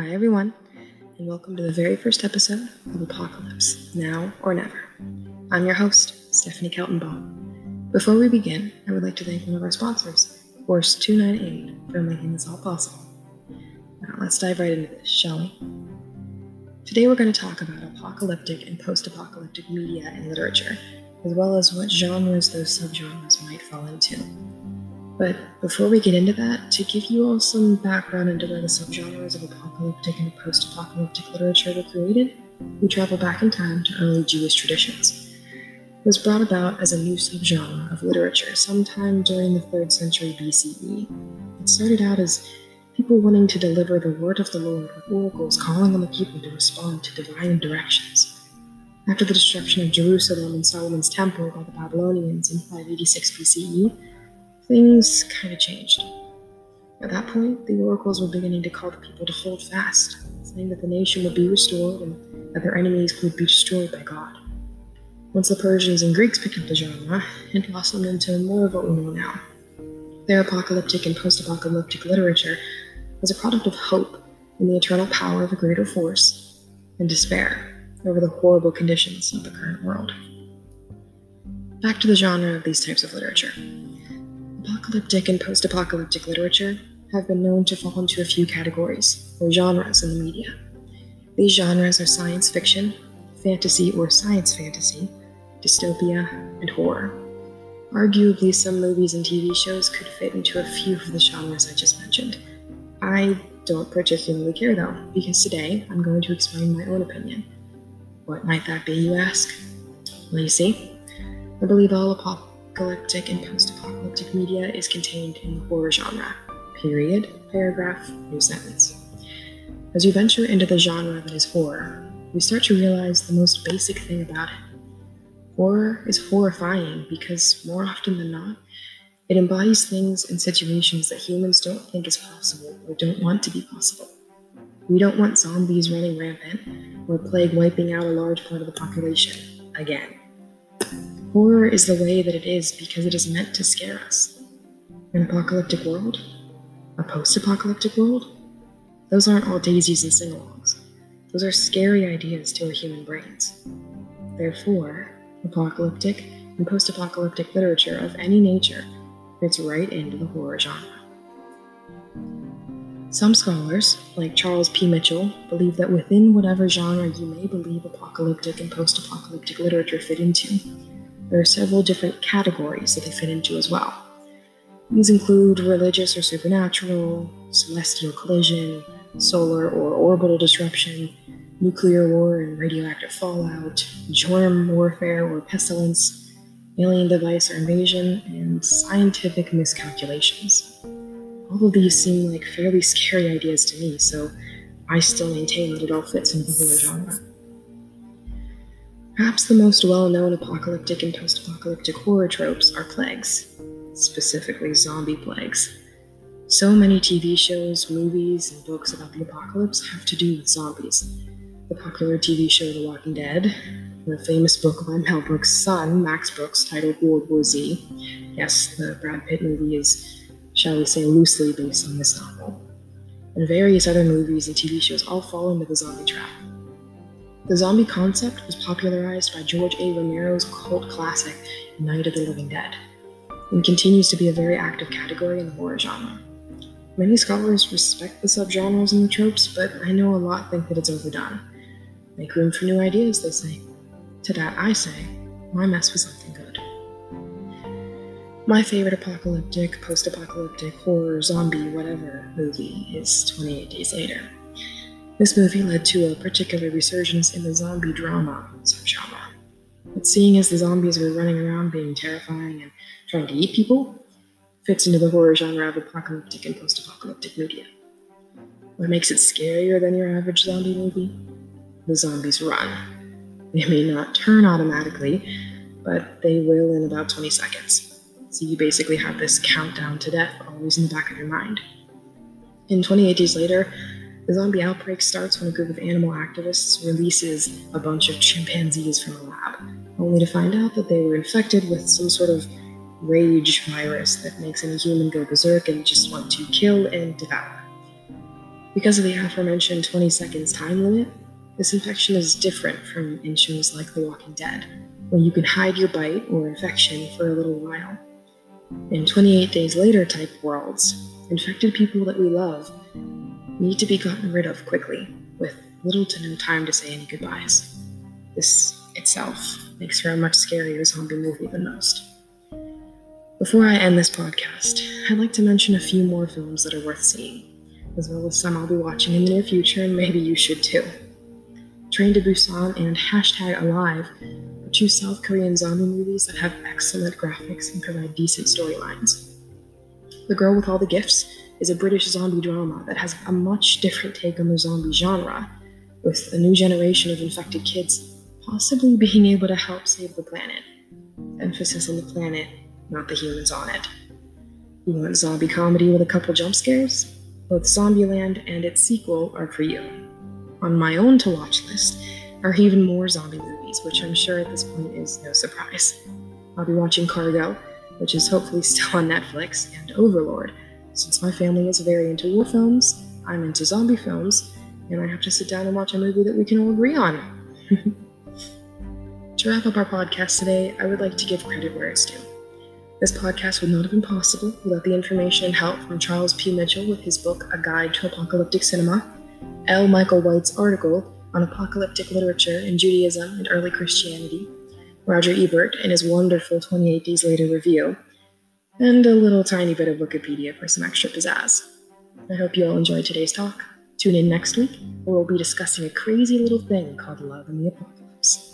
Hi, everyone, and welcome to the very first episode of Apocalypse Now or Never. I'm your host, Stephanie Keltenbaugh. Before we begin, I would like to thank one of our sponsors, Force 298, for making this all possible. Now, let's dive right into this, shall we? Today, we're going to talk about apocalyptic and post apocalyptic media and literature, as well as what genres those subgenres might fall into. But before we get into that, to give you all some background into where the subgenres of apocalyptic and post apocalyptic literature were created, we travel back in time to early Jewish traditions. It was brought about as a new subgenre of literature sometime during the 3rd century BCE. It started out as people wanting to deliver the word of the Lord with oracles calling on the people to respond to divine directions. After the destruction of Jerusalem and Solomon's temple by the Babylonians in 586 BCE, things kind of changed. At that point, the oracles were beginning to call the people to hold fast, saying that the nation would be restored and that their enemies would be destroyed by God. Once the Persians and Greeks picked up the genre, it blossomed into more of what we know now. Their apocalyptic and post apocalyptic literature was a product of hope in the eternal power of a greater force and despair over the horrible conditions of the current world. Back to the genre of these types of literature. Apocalyptic and post apocalyptic literature have been known to fall into a few categories, or genres in the media. These genres are science fiction, fantasy or science fantasy, dystopia, and horror. Arguably, some movies and TV shows could fit into a few of the genres I just mentioned. I don't particularly care though, because today I'm going to explain my own opinion. What might that be, you ask? Well, you see, I believe all apocalyptic apocalyptic and post apocalyptic media is contained in the horror genre. Period, paragraph, new sentence. As we venture into the genre that is horror, we start to realize the most basic thing about it. Horror is horrifying because, more often than not, it embodies things and situations that humans don't think is possible or don't want to be possible. We don't want zombies running rampant or plague wiping out a large part of the population again. Horror is the way that it is because it is meant to scare us. An apocalyptic world? A post apocalyptic world? Those aren't all daisies and sing alongs. Those are scary ideas to our human brains. Therefore, apocalyptic and post apocalyptic literature of any nature fits right into the horror genre. Some scholars, like Charles P. Mitchell, believe that within whatever genre you may believe apocalyptic and post apocalyptic literature fit into, there are several different categories that they fit into as well. These include religious or supernatural, celestial collision, solar or orbital disruption, nuclear war and radioactive fallout, germ warfare or pestilence, alien device or invasion, and scientific miscalculations. All of these seem like fairly scary ideas to me, so I still maintain that it all fits into the horror genre. Perhaps the most well known apocalyptic and post apocalyptic horror tropes are plagues, specifically zombie plagues. So many TV shows, movies, and books about the apocalypse have to do with zombies. The popular TV show The Walking Dead, the famous book by Mel Brooks' son, Max Brooks, titled World War Z. Yes, the Brad Pitt movie is, shall we say, loosely based on this novel. And various other movies and TV shows all fall into the zombie trap. The zombie concept was popularized by George A. Romero's cult classic, Night of the Living Dead, and continues to be a very active category in the horror genre. Many scholars respect the subgenres and the tropes, but I know a lot think that it's overdone. Make room for new ideas, they say. To that I say, my mess with something good? My favorite apocalyptic, post apocalyptic, horror, zombie, whatever movie is 28 Days Later. This movie led to a particular resurgence in the zombie drama subgenre. But seeing as the zombies were running around being terrifying and trying to eat people, fits into the horror genre of apocalyptic and post apocalyptic media. What makes it scarier than your average zombie movie? The zombies run. They may not turn automatically, but they will in about 20 seconds. So you basically have this countdown to death always in the back of your mind. In 28 days later, the zombie outbreak starts when a group of animal activists releases a bunch of chimpanzees from a lab, only to find out that they were infected with some sort of rage virus that makes any human go berserk and just want to kill and devour. Because of the aforementioned 20 seconds time limit, this infection is different from in shows like The Walking Dead, where you can hide your bite or infection for a little while. In 28 days later type worlds, infected people that we love need to be gotten rid of quickly, with little to no time to say any goodbyes. This itself makes for a much scarier zombie movie than most. Before I end this podcast, I'd like to mention a few more films that are worth seeing, as well as some I'll be watching in the near future, and maybe you should too. Train to Busan and Hashtag Alive are two South Korean zombie movies that have excellent graphics and provide decent storylines. The Girl with All the Gifts is a British zombie drama that has a much different take on the zombie genre, with a new generation of infected kids possibly being able to help save the planet. Emphasis on the planet, not the humans on it. You want zombie comedy with a couple jump scares? Both Zombieland and its sequel are for you. On my own to watch list are even more zombie movies, which I'm sure at this point is no surprise. I'll be watching Cargo, which is hopefully still on Netflix, and Overlord. Since my family is very into war films, I'm into zombie films, and I have to sit down and watch a movie that we can all agree on. to wrap up our podcast today, I would like to give credit where it's due. This podcast would not have been possible without the information and help from Charles P. Mitchell with his book A Guide to Apocalyptic Cinema, L. Michael White's article on apocalyptic literature in Judaism and early Christianity, Roger Ebert in his wonderful 28 Days Later review, and a little tiny bit of Wikipedia for some extra pizzazz. I hope you all enjoyed today's talk. Tune in next week, where we'll be discussing a crazy little thing called love in the apocalypse.